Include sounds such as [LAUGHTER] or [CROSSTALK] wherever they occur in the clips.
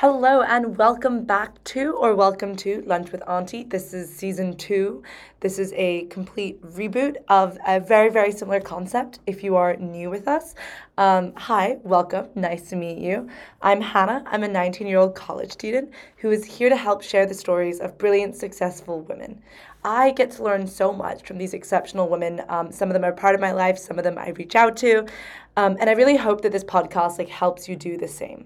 Hello and welcome back to or welcome to Lunch with Auntie. This is season two. This is a complete reboot of a very, very similar concept if you are new with us. Um, hi, welcome. Nice to meet you. I'm Hannah. I'm a 19 year old college student who is here to help share the stories of brilliant, successful women. I get to learn so much from these exceptional women. Um, some of them are part of my life, some of them I reach out to. Um, and I really hope that this podcast like helps you do the same.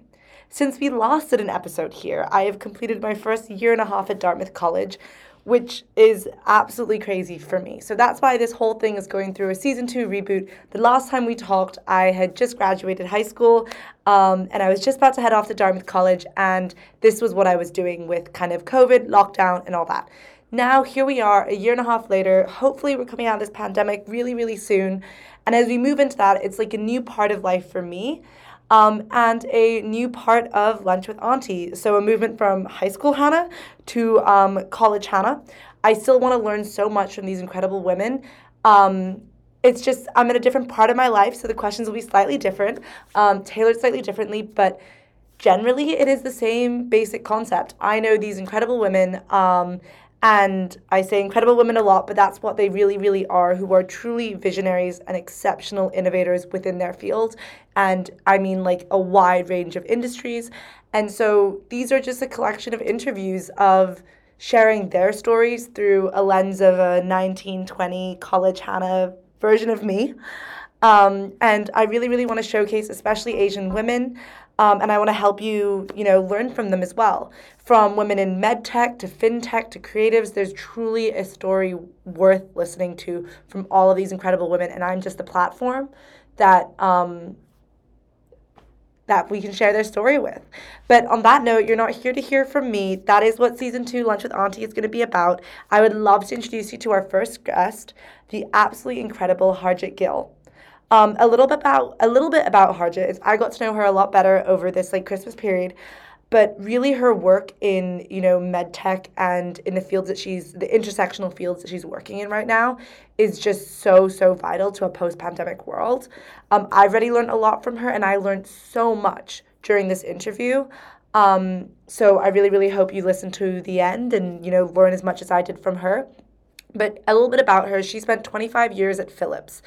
Since we last did an episode here, I have completed my first year and a half at Dartmouth College, which is absolutely crazy for me. So that's why this whole thing is going through a season two reboot. The last time we talked, I had just graduated high school um, and I was just about to head off to Dartmouth College, and this was what I was doing with kind of COVID, lockdown, and all that. Now, here we are, a year and a half later. Hopefully, we're coming out of this pandemic really, really soon. And as we move into that, it's like a new part of life for me um, and a new part of Lunch with Auntie. So, a movement from high school Hannah to um, college Hannah. I still want to learn so much from these incredible women. Um, it's just, I'm in a different part of my life, so the questions will be slightly different, um, tailored slightly differently, but generally it is the same basic concept. I know these incredible women, um, and I say incredible women a lot, but that's what they really, really are, who are truly visionaries and exceptional innovators within their field. And I mean, like a wide range of industries. And so these are just a collection of interviews of sharing their stories through a lens of a 1920 college Hannah version of me. Um, and I really, really want to showcase, especially Asian women, um, and I want to help you, you know, learn from them as well. From women in med tech to fintech to creatives, there's truly a story worth listening to from all of these incredible women, and I'm just the platform that um, that we can share their story with. But on that note, you're not here to hear from me. That is what season two Lunch with Auntie is going to be about. I would love to introduce you to our first guest, the absolutely incredible Harjit Gill. Um, a little bit about a little bit about Harjit is I got to know her a lot better over this like Christmas period, but really her work in you know med tech and in the fields that she's the intersectional fields that she's working in right now is just so so vital to a post pandemic world. Um, I've already learned a lot from her, and I learned so much during this interview. Um, so I really really hope you listen to the end and you know learn as much as I did from her. But a little bit about her, she spent 25 years at Philips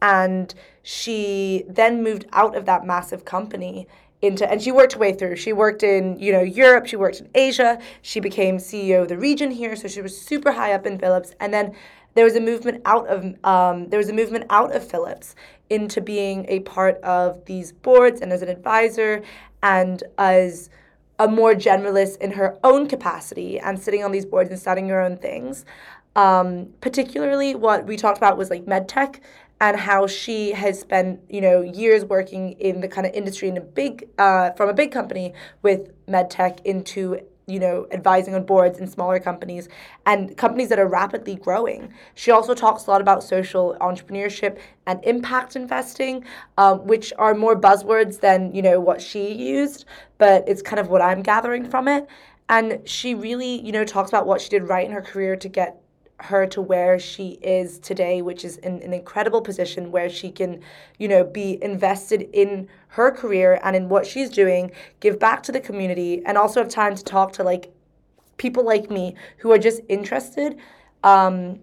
and she then moved out of that massive company into and she worked her way through. She worked in you know europe she worked in asia she became ceo of the region here so she was super high up in philips. And then there was a movement out of um, there was a movement out of philips into being a part of these boards and as an advisor and as a more generalist in her own capacity and sitting on these boards and starting her own things. Um, particularly what we talked about was like med tech and how she has spent you know years working in the kind of industry in a big uh, from a big company with medtech into you know advising on boards in smaller companies and companies that are rapidly growing. She also talks a lot about social entrepreneurship and impact investing um, which are more buzzwords than you know what she used but it's kind of what i'm gathering from it. And she really you know talks about what she did right in her career to get her to where she is today, which is in an incredible position where she can, you know, be invested in her career and in what she's doing, give back to the community, and also have time to talk to like people like me who are just interested um,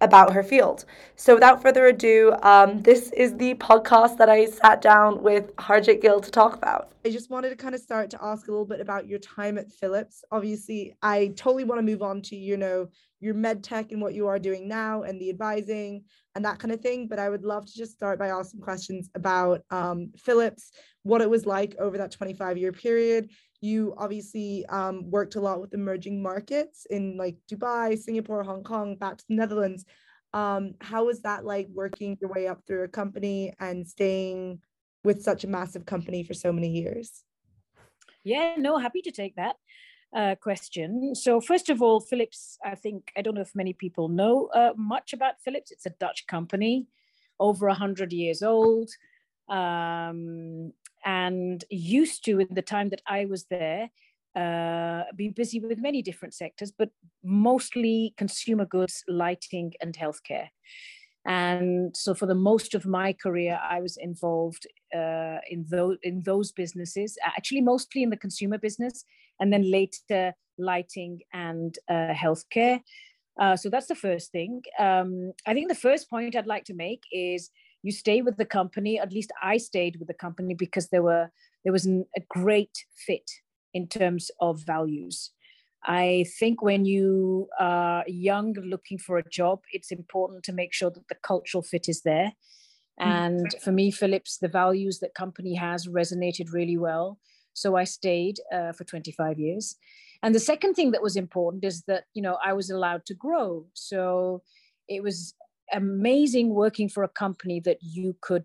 about her field. So, without further ado, um, this is the podcast that I sat down with Harjit Gill to talk about. I just wanted to kind of start to ask a little bit about your time at Philips. Obviously, I totally want to move on to, you know, your med tech and what you are doing now and the advising and that kind of thing. But I would love to just start by asking questions about um, Philips, what it was like over that 25 year period. You obviously um, worked a lot with emerging markets in like Dubai, Singapore, Hong Kong, back to the Netherlands. Um, how was that like working your way up through a company and staying with such a massive company for so many years? Yeah, no, happy to take that uh, question. So, first of all, Philips, I think, I don't know if many people know uh, much about Philips. It's a Dutch company, over 100 years old, um, and used to, in the time that I was there, uh, be busy with many different sectors, but mostly consumer goods, lighting, and healthcare. And so, for the most of my career, I was involved uh, in those in those businesses, actually mostly in the consumer business, and then later lighting and uh, healthcare. Uh, so that's the first thing. Um, I think the first point I'd like to make is you stay with the company. At least I stayed with the company because there were there was an, a great fit in terms of values. I think when you are young looking for a job, it's important to make sure that the cultural fit is there. Mm. And for me, Philips, the values that company has resonated really well. So I stayed uh, for 25 years. And the second thing that was important is that, you know, I was allowed to grow. So it was amazing working for a company that you could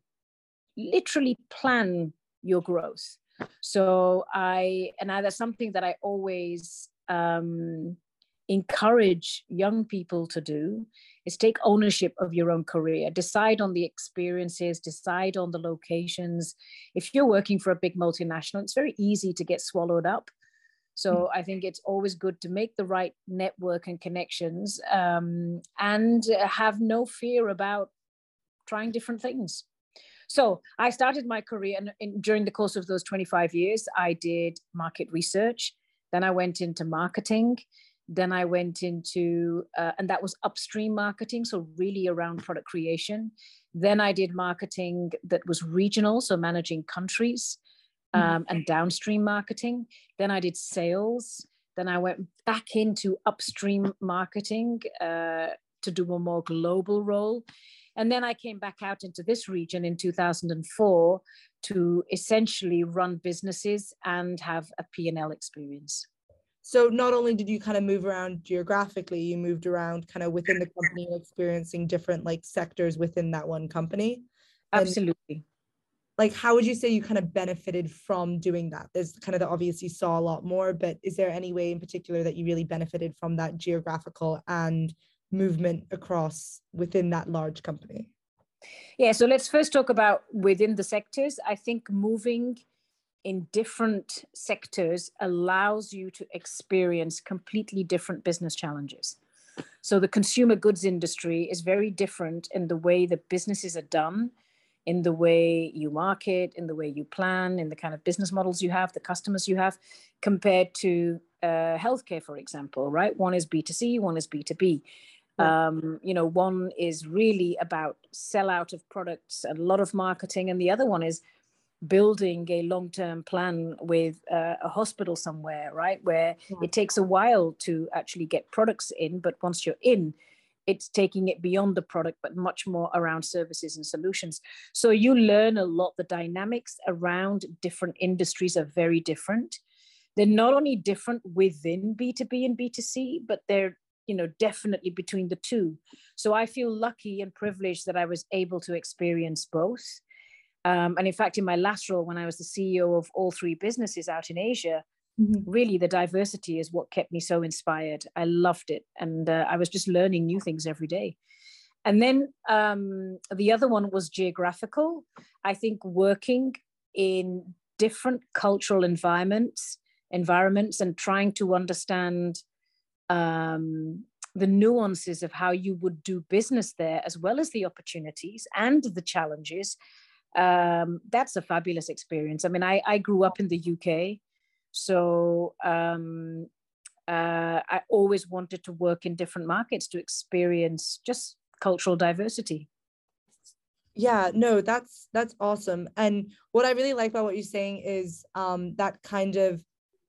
literally plan your growth. So I, and I, that's something that I always um, encourage young people to do is take ownership of your own career. Decide on the experiences decide on the locations. If you're working for a big multinational it's very easy to get swallowed up. So mm. i think it's always good to make the right network and connections um, and have no fear about trying different things. So i started my career and in, during the course of those 25 years i did market research. Then I went into marketing. Then I went into, uh, and that was upstream marketing, so really around product creation. Then I did marketing that was regional, so managing countries mm-hmm. um, and downstream marketing. Then I did sales. Then I went back into upstream marketing uh, to do a more global role. And then I came back out into this region in 2004 to essentially run businesses and have a P&L experience. So not only did you kind of move around geographically, you moved around kind of within the company, experiencing different like sectors within that one company. And, Absolutely. Like, how would you say you kind of benefited from doing that? There's kind of the obvious you saw a lot more, but is there any way in particular that you really benefited from that geographical and movement across within that large company? Yeah, so let's first talk about within the sectors. I think moving in different sectors allows you to experience completely different business challenges. So the consumer goods industry is very different in the way the businesses are done, in the way you market, in the way you plan, in the kind of business models you have, the customers you have, compared to uh, healthcare, for example, right? One is B2C, one is B2B. Um, you know, one is really about sell out of products, a lot of marketing, and the other one is building a long-term plan with uh, a hospital somewhere right? Where yeah. it takes a while to actually get products in but once you're in it's taking it beyond the product but much more around services and solutions. So you learn a lot. The dynamics around different industries are very different. They're not only different within b2b and b2c but they're you know definitely between the two. So i feel lucky and privileged that i was able to experience both um, and in fact, in my last role, when I was the CEO of all three businesses out in Asia, mm-hmm. really the diversity is what kept me so inspired. I loved it. And uh, I was just learning new things every day. And then um, the other one was geographical. I think working in different cultural environments, environments, and trying to understand um, the nuances of how you would do business there, as well as the opportunities and the challenges, um, that's a fabulous experience. I mean, I, I grew up in the UK, so um, uh, I always wanted to work in different markets to experience just cultural diversity. Yeah, no, that's that's awesome. And what I really like about what you're saying is um, that kind of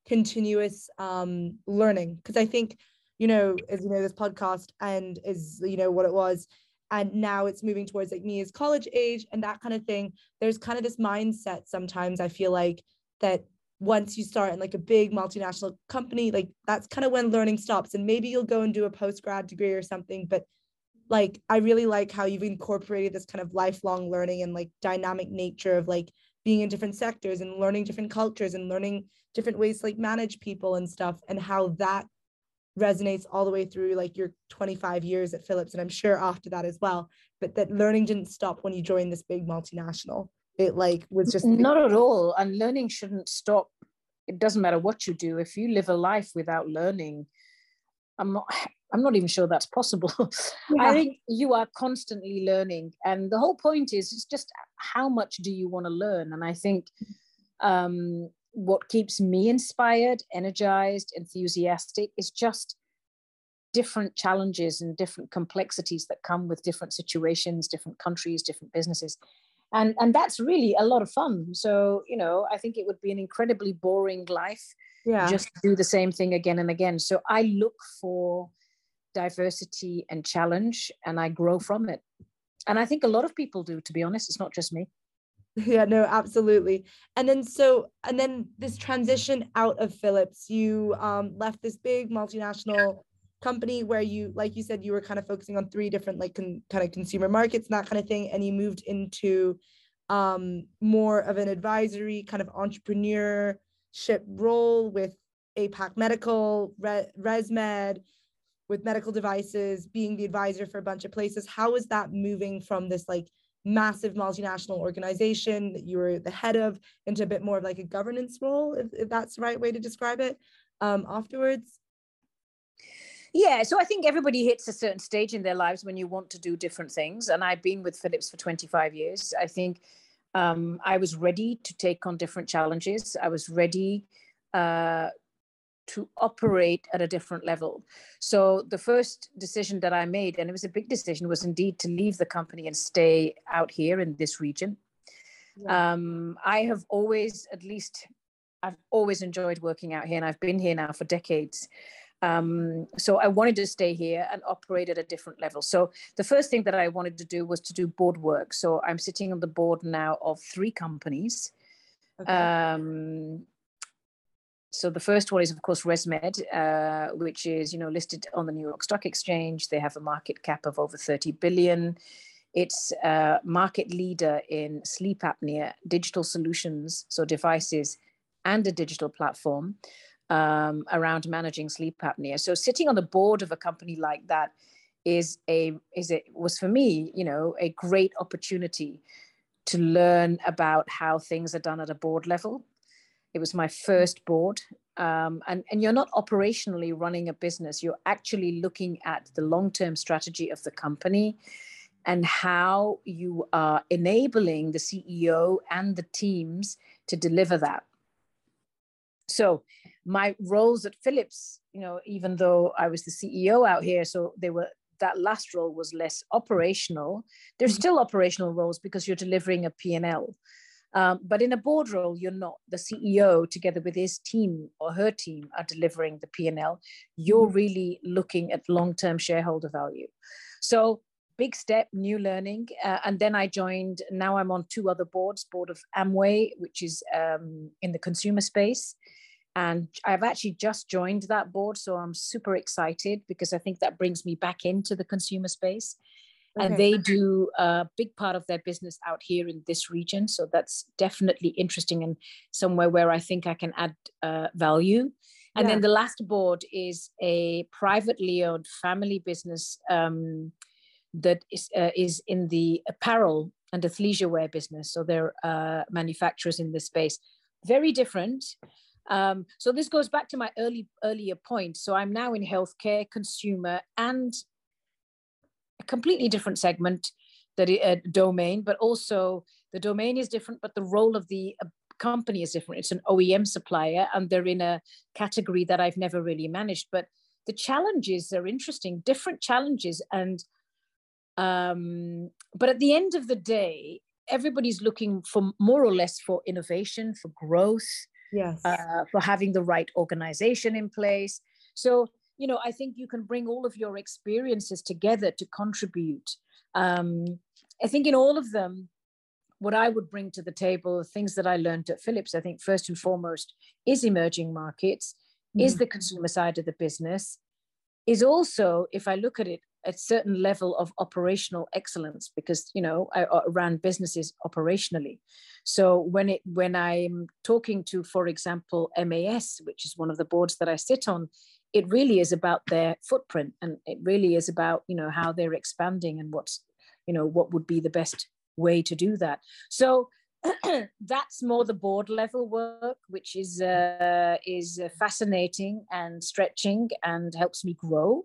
continuous um, learning, because I think you know, as you know, this podcast and is you know what it was and now it's moving towards like me as college age and that kind of thing there's kind of this mindset sometimes i feel like that once you start in like a big multinational company like that's kind of when learning stops and maybe you'll go and do a post grad degree or something but like i really like how you've incorporated this kind of lifelong learning and like dynamic nature of like being in different sectors and learning different cultures and learning different ways to like manage people and stuff and how that resonates all the way through like your 25 years at Philips and I'm sure after that as well but that learning didn't stop when you joined this big multinational it like was just not at all and learning shouldn't stop it doesn't matter what you do if you live a life without learning I'm not [SIGHS] I'm not even sure that's possible. [LAUGHS] Yeah. I think you are constantly learning. And the whole point is it's just how much do you want to learn? And I think um, what keeps me inspired, energized, enthusiastic is just different challenges and different complexities that come with different situations, different countries, different businesses. And, and that's really a lot of fun. So, you know, I think it would be an incredibly boring life yeah. just do the same thing again and again. So I look for diversity and challenge and I grow from it. And I think a lot of people do, to be honest. It's not just me. [LAUGHS] Yeah, no, absolutely. And then so and then this transition out of Philips, you um, left this big multinational company where you, like you said, you were kind of focusing on three different like con- kind of consumer markets and that kind of thing, and you moved into um, more of an advisory kind of entrepreneurship role with APAC Medical, Re- ResMed, with medical devices, being the advisor for a bunch of places. How is that moving from this like massive multinational organization that you were the head of into a bit more of like a governance role, if, if that's the right way to describe it, um, afterwards? Yeah, so I think everybody hits a certain stage in their lives when you want to do different things. And I've been with Philips for 25 years. I think um, I was ready to take on different challenges. I was ready uh, to operate at a different level. So the first decision that I made, and it was a big decision, was indeed to leave the company and stay out here in this region. Yeah. Um, I have always, at least, I've always enjoyed working out here, and I've been here now for decades. Um, so I wanted to stay here and operate at a different level. So the first thing that I wanted to do was to do board work. So I'm sitting on the board now of three companies. Okay. Um, so the first one is of course ResMed, uh, which is you know listed on the New York Stock Exchange. They have a market cap of over 30 billion. It's a market leader in sleep apnea, digital solutions, so devices, and a digital platform um, around managing sleep apnea. So sitting on the board of a company like that is a is it was for me, you know, a great opportunity to learn about how things are done at a board level it was my first board. Um, and, and you're not operationally running a business, you're actually looking at the long term strategy of the company and how you are enabling the CEO and the teams to deliver that. So, my roles at Philips, you know, even though I was the CEO out here, so they were that last role was less operational. There's mm-hmm. still operational roles because you're delivering a P&L. Um, but in a board role, you're not. The CEO, together with his team or her team, are delivering the P&L. You're mm-hmm. really looking at long-term shareholder value. So big step, new learning. Uh, and then I joined, now I'm on two other boards, board of Amway, which is um, in the consumer space. And I've actually just joined that board. So I'm super excited because I think that brings me back into the consumer space. Okay. And they do a big part of their business out here in this region. So that's definitely interesting and somewhere where I think I can add uh, value. And yeah. then the last board is a privately owned family business um, that is, uh, is in the apparel and athleisure wear business. So they're uh, manufacturers in this space. Very different. Um, so this goes back to my early earlier point. So I'm now in healthcare, consumer, and a completely different segment, that a domain, but also the domain is different, but the role of the uh, company is different. It's an OEM supplier, and they're in a category that I've never really managed. But the challenges are interesting, different challenges, and um, but at the end of the day, everybody's looking for more or less for innovation, for growth, yes, uh, for having the right organization in place. So you know, I think you can bring all of your experiences together to contribute. Um, I think in all of them, what I would bring to the table, things that I learned at Philips, I think first and foremost is emerging markets, mm-hmm. is the consumer side of the business, is also, if I look at it, a certain level of operational excellence because you know I ran businesses operationally. So when it when I'm talking to, for example, MAS, which is one of the boards that I sit on, it really is about their footprint and it really is about you know how they're expanding and what's you know what would be the best way to do that so [CLEARS THROAT] that's more the board level work which is uh, is uh, fascinating and stretching and helps me grow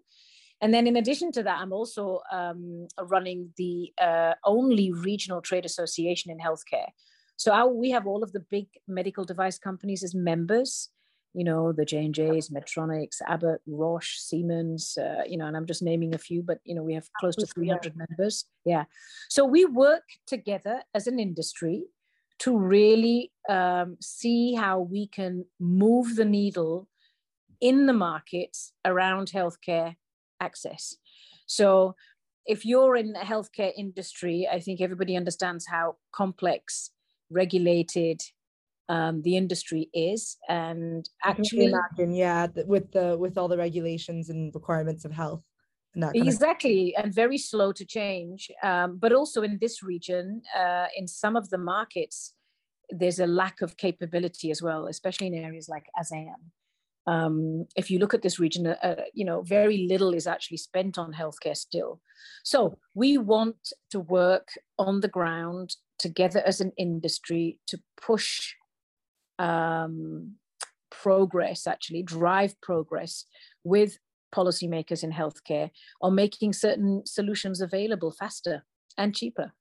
And then, in addition to that, I'm also um, running the uh, only regional trade association in healthcare. So our, we have all of the big medical device companies as members. You know, the J and J's, Medtronics, Abbott, Roche, Siemens. Uh, you know, and I'm just naming a few, but you know, we have close to 300 members. Yeah. So we work together as an industry to really um, see how we can move the needle in the market around healthcare access. So if you're in the healthcare industry, I think everybody understands how complex, regulated um, the industry is, and actually, imagine, yeah, with the with all the regulations and requirements of health. Exactly, of- and very slow to change. Um, but also in this region, uh, in some of the markets, there's a lack of capability as well, especially in areas like ASEAN um, if you look at this region, uh, uh, you know, very little is actually spent on healthcare still. So we want to work on the ground together as an industry to push um, progress, actually drive progress with policymakers in healthcare on making certain solutions available faster and cheaper.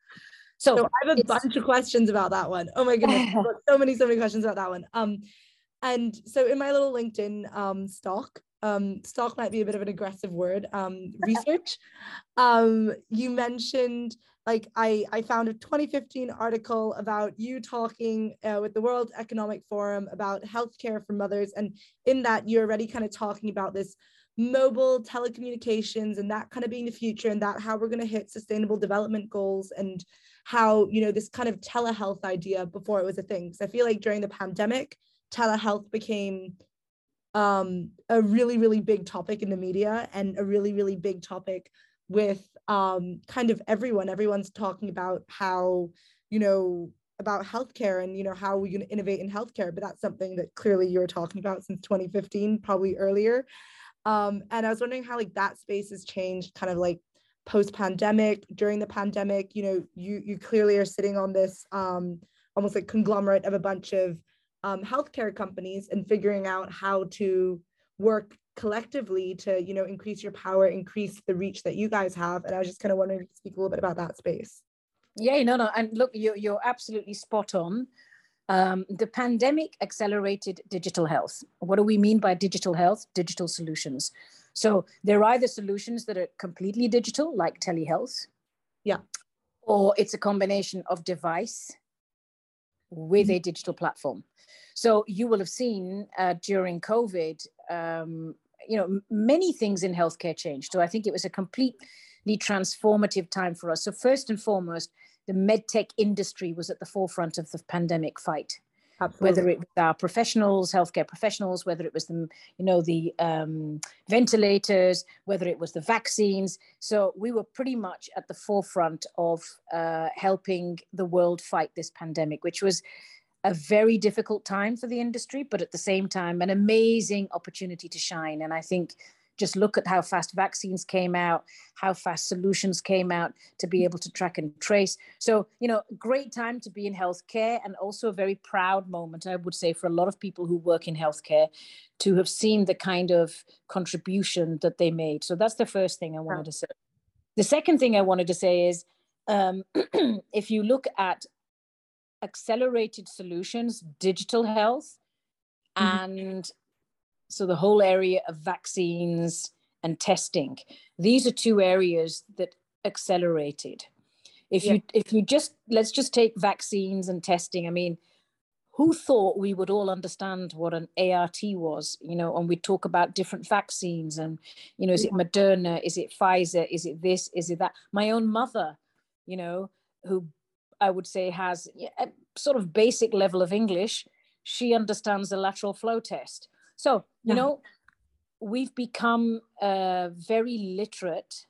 So, so I have a bunch of questions about that one. Oh my goodness, [LAUGHS] so many, so many questions about that one. Um, and so in my little LinkedIn um, stock, um, stock might be a bit of an aggressive word, um, [LAUGHS] research, um, you mentioned like I, I found a 2015 article about you talking uh, with the World Economic Forum about healthcare for mothers. And in that, you're already kind of talking about this mobile telecommunications and that kind of being the future and that how we're going to hit sustainable development goals and how, you know, this kind of telehealth idea before it was a thing. So I feel like during the pandemic, telehealth became um, a really, really big topic in the media and a really, really big topic with um, kind of everyone. Everyone's talking about how, you know, about healthcare and, you know, how we can innovate in healthcare. But that's something that clearly you're talking about since 2015, probably earlier. Um, and I was wondering how like that space has changed kind of like post pandemic, during the pandemic, you know, you, you clearly are sitting on this um, almost like conglomerate of a bunch of um, healthcare companies and figuring out how to work collectively to you know increase your power increase the reach that you guys have. And i was just kind of wondering if you speak a little bit about that space. Yeah no no and look you're, you're absolutely spot on. Um, the pandemic accelerated digital health. What do we mean by digital health? Digital solutions. So there are either solutions that are completely digital like telehealth yeah. or it's a combination of device with mm-hmm. a digital platform so you will have seen uh, during COVID, um, you know, many things in healthcare changed. So I think it was a completely transformative time for us. So first and foremost, the medtech industry was at the forefront of the pandemic fight. Absolutely. Whether it was our professionals, healthcare professionals, whether it was the, you know, the um, ventilators, whether it was the vaccines. So we were pretty much at the forefront of uh, helping the world fight this pandemic, which was a very difficult time for the industry, but at the same time, an amazing opportunity to shine. And I think just look at how fast vaccines came out, how fast solutions came out to be able to track and trace. So, you know, great time to be in healthcare and also a very proud moment, I would say, for a lot of people who work in healthcare to have seen the kind of contribution that they made. So that's the first thing I wanted to say. The second thing I wanted to say is um, [CLEARS THROAT] if you look at accelerated solutions, digital health, mm-hmm. and so the whole area of vaccines and testing. These are two areas that accelerated. If yeah. you if you just let's just take vaccines and testing. I mean, who thought we would all understand what an ART was, you know, and we talk about different vaccines and, you know, is it Moderna, is it Pfizer, is it this, is it that? My own mother, you know, who I would say, has a sort of basic level of English, she understands the lateral flow test. So, you yeah. know, we've become uh, very literate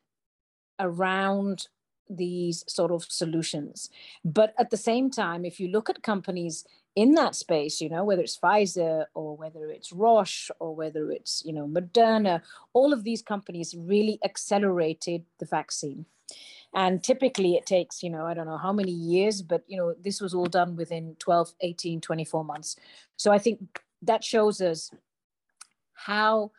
around these sort of solutions. But at the same time, if you look at companies in that space, you know, whether it's Pfizer or whether it's Roche or whether it's, you know, Moderna, all of these companies really accelerated the vaccine and typically it takes you know i don't know how many years but you know this was all done within 12 18 24 months so i think that shows us how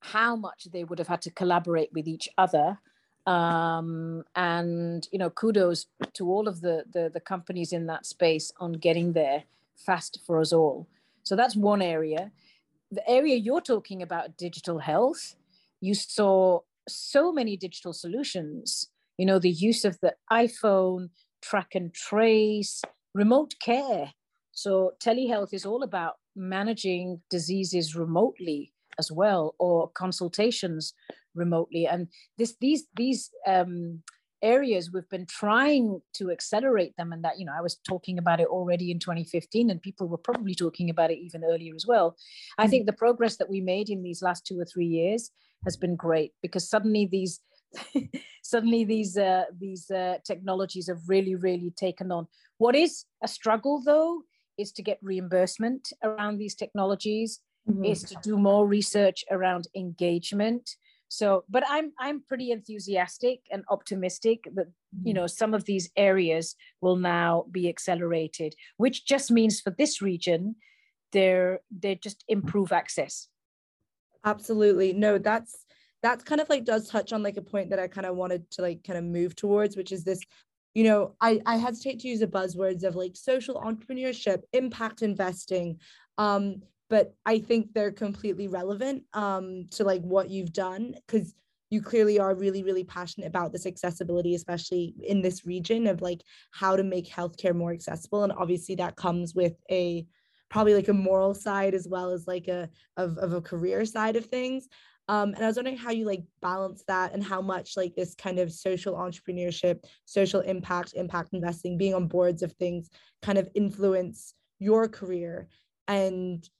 how much they would have had to collaborate with each other. Um, and you know kudos to all of the, the the companies in that space on getting there fast for us all. So that's one area. The area you're talking about digital health you saw so many digital solutions. You know the use of the iphone track and trace remote care. So telehealth is all about managing diseases remotely as well or consultations remotely. And this these these um, areas we've been trying to accelerate them and that you know i was talking about it already in 2015 and people were probably talking about it even earlier as well. I mm-hmm. think the progress that we made in these last two or three years has been great because suddenly these [LAUGHS] suddenly these uh, these uh, technologies have really really taken on. What is a struggle though is to get reimbursement around these technologies mm-hmm. is to do more research around engagement. So but i'm i'm pretty enthusiastic and optimistic that you know some of these areas will now be accelerated which just means for this region they're they just improve access. Absolutely. No that's that's kind of like does touch on like a point that i kind of wanted to like kind of move towards which is this you know i i hesitate to use the buzzwords of like social entrepreneurship impact investing um but I think they're completely relevant um, to like what you've done because you clearly are really really passionate about this accessibility especially in this region of like how to make healthcare more accessible and obviously that comes with a probably like a moral side as well as like a of, of a career side of things. Um, and i was wondering how you like balance that and how much like this kind of social entrepreneurship social impact impact investing being on boards of things kind of influence your career and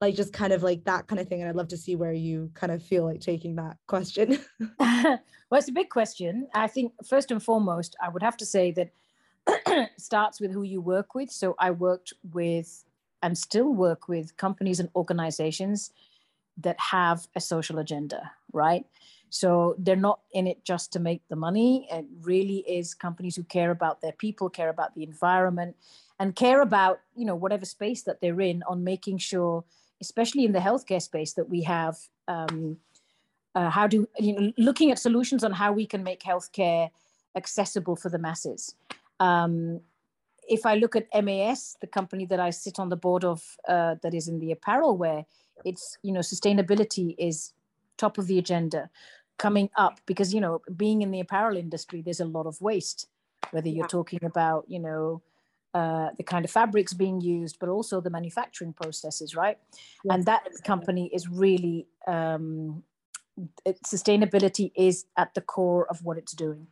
like just kind of like that kind of thing and i'd love to see where you kind of feel like taking that question. [LAUGHS] [LAUGHS] Well it's a big question. I think first and foremost i would have to say that [CLEARS THROAT] starts with who you work with. So i worked with and still work with companies and organizations that have a social agenda right? So they're not in it just to make the money. It really is companies who care about their people care about the environment and care about you know whatever space that they're in on making sure especially in the healthcare space, that we have um, uh, how do you know looking at solutions on how we can make healthcare accessible for the masses. Um, if I look at MAS, the company that I sit on the board of, uh, that is in the apparel wear, it's you know sustainability is top of the agenda, coming up because you know being in the apparel industry, there's a lot of waste. Whether you're yeah. talking about you know uh, the kind of fabrics being used, but also the manufacturing processes, right? Yes. And that company is really um, it, sustainability is at the core of what it's doing.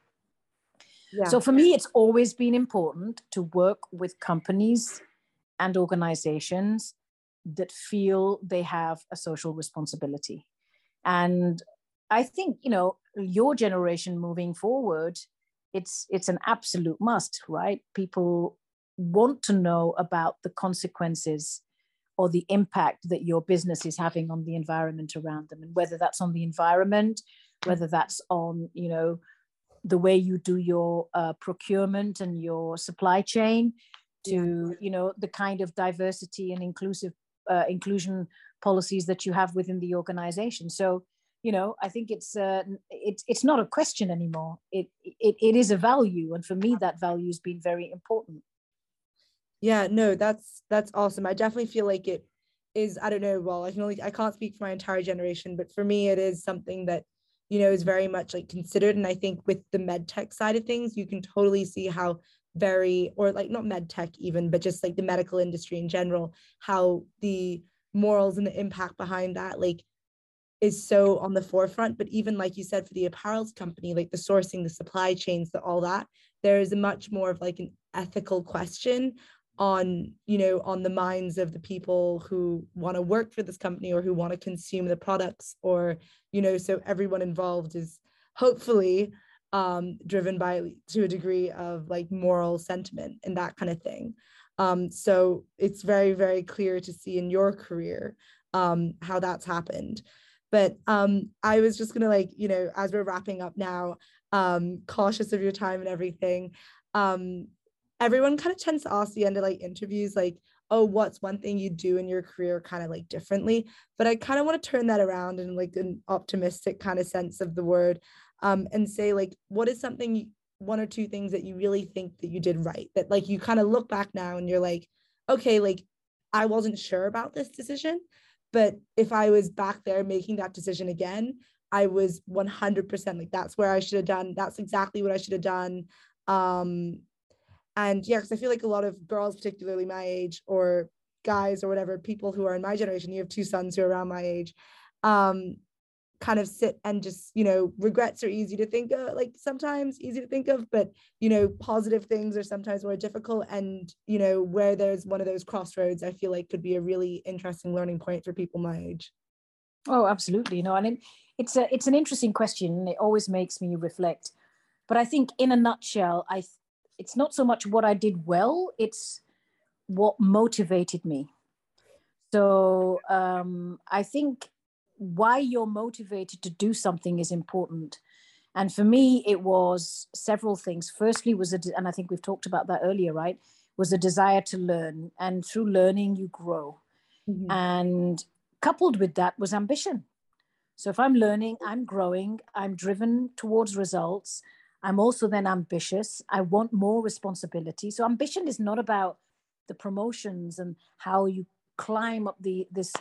Yeah. So for me, it's always been important to work with companies and organizations that feel they have a social responsibility. And I think, you know, your generation moving forward, it's it's an absolute must, right? People want to know about the consequences or the impact that your business is having on the environment around them and whether that's on the environment whether that's on you know the way you do your uh, procurement and your supply chain to you know the kind of diversity and inclusive uh, inclusion policies that you have within the organization. So you know i think it's uh, it's it's not a question anymore. It, it it is a value and for me that value has been very important yeah no that's that's awesome. I definitely feel like it is i don't know well i can only i can't speak for my entire generation but for me it is something that you know is very much like considered. And i think with the med tech side of things you can totally see how very or like not med tech even but just like the medical industry in general how the morals and the impact behind that like is so on the forefront. But even like you said for the apparels company like the sourcing the supply chains the all that there is a much more of like an ethical question on you know on the minds of the people who want to work for this company or who want to consume the products or you know so everyone involved is hopefully um, driven by to a degree of like moral sentiment and that kind of thing. Um, so it's very very clear to see in your career um, how that's happened. But um, i was just gonna like you know as we're wrapping up now um, cautious of your time and everything um, everyone kind of tends to ask the end of like interviews like oh, what's one thing you do in your career kind of like differently? But I kind of want to turn that around in like an optimistic kind of sense of the word um, and say, like, what is something, one or two things that you really think that you did right? That like you kind of look back now and you're like, okay, like I wasn't sure about this decision. But if I was back there making that decision again, I was 100% like, that's where I should have done. That's exactly what I should have done. Um, and yeah, because I feel like a lot of girls, particularly my age, or guys or whatever, people who are in my generation, you have two sons who are around my age, um, kind of sit and just, you know, regrets are easy to think of, like sometimes easy to think of, but, you know, positive things are sometimes more difficult. And, you know, where there's one of those crossroads, I feel like could be a really interesting learning point for people my age. Oh, absolutely. You know, and it, it's a it's an interesting question. It always makes me reflect. But I think in a nutshell, I it's not so much what I did well, it's what motivated me. So um, I think why you're motivated to do something is important. And for me, it was several things. Firstly, was a, and I think we've talked about that earlier, right? Was a desire to learn, and through learning, you grow. Mm-hmm. And coupled with that was ambition. So if I'm learning, I'm growing, I'm driven towards results, I'm also then ambitious. I want more responsibility. So ambition is not about the promotions and how you climb up the this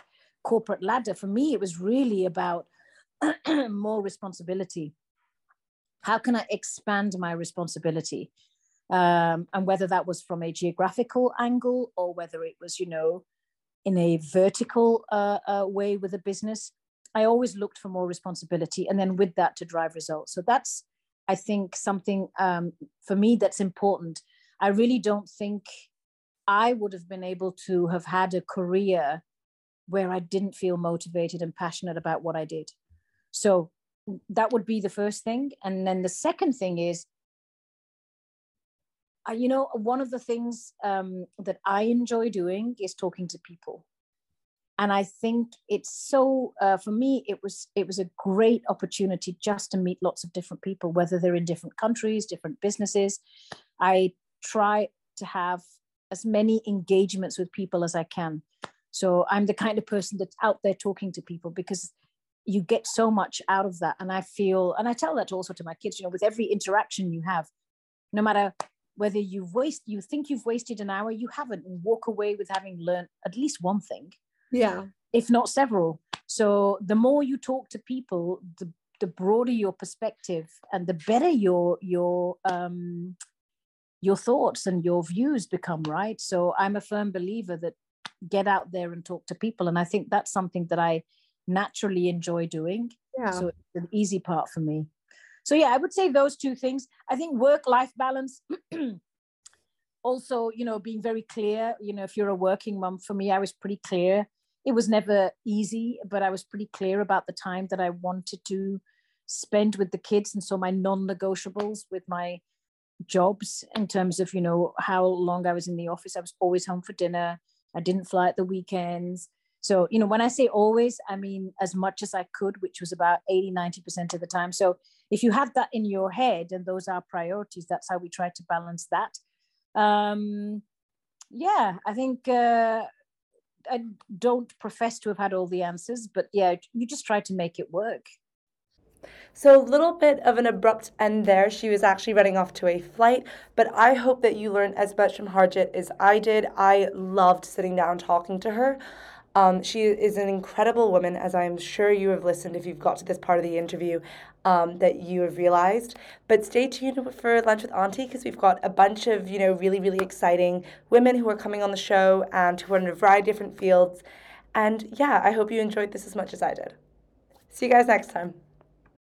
corporate ladder. For me, it was really about [CLEARS THROAT] more responsibility. How can I expand my responsibility? Um, and whether that was from a geographical angle or whether it was, you know, in a vertical uh, uh, way with a business, I always looked for more responsibility and then with that to drive results. So that's I think something um, for me that's important. I really don't think I would have been able to have had a career where I didn't feel motivated and passionate about what I did. So that would be the first thing. And then the second thing is, uh, you know, one of the things um, that I enjoy doing is talking to people and i think it's so uh, for me it was it was a great opportunity just to meet lots of different people whether they're in different countries different businesses. I try to have as many engagements with people as i can. So i'm the kind of person that's out there talking to people because you get so much out of that. And i feel and i tell that also to my kids you know with every interaction you have no matter whether you've waste you think you've wasted an hour you haven't walk away with having learned at least one thing yeah. if not several. So the more you talk to people the the broader your perspective and the better your your um your thoughts and your views become right? So i'm a firm believer that get out there and talk to people. And i think that's something that i naturally enjoy doing. Yeah. so it's an easy part for me. So yeah i would say those two things. I think work life balance [CLEARS THROAT] also you know being very clear you know if you're a working mom for me i was pretty clear it was never easy, but I was pretty clear about the time that I wanted to spend with the kids. And so my non negotiables with my jobs in terms of, you know, how long I was in the office, I was always home for dinner. I didn't fly at the weekends. So, you know, when I say always, I mean as much as I could, which was about 80, 90% of the time. So if you have that in your head and those are priorities, that's how we try to balance that. Um, yeah, I think uh, I don't profess to have had all the answers, but yeah, you just try to make it work. So, a little bit of an abrupt end there. She was actually running off to a flight, but I hope that you learned as much from Harjit as I did. I loved sitting down talking to her. Um, she is an incredible woman, as I'm sure you have listened if you've got to this part of the interview um, that you have realized. But stay tuned for Lunch with Auntie because we've got a bunch of, you know, really, really exciting women who are coming on the show and who are in a variety of different fields. And yeah, I hope you enjoyed this as much as I did. See you guys next time.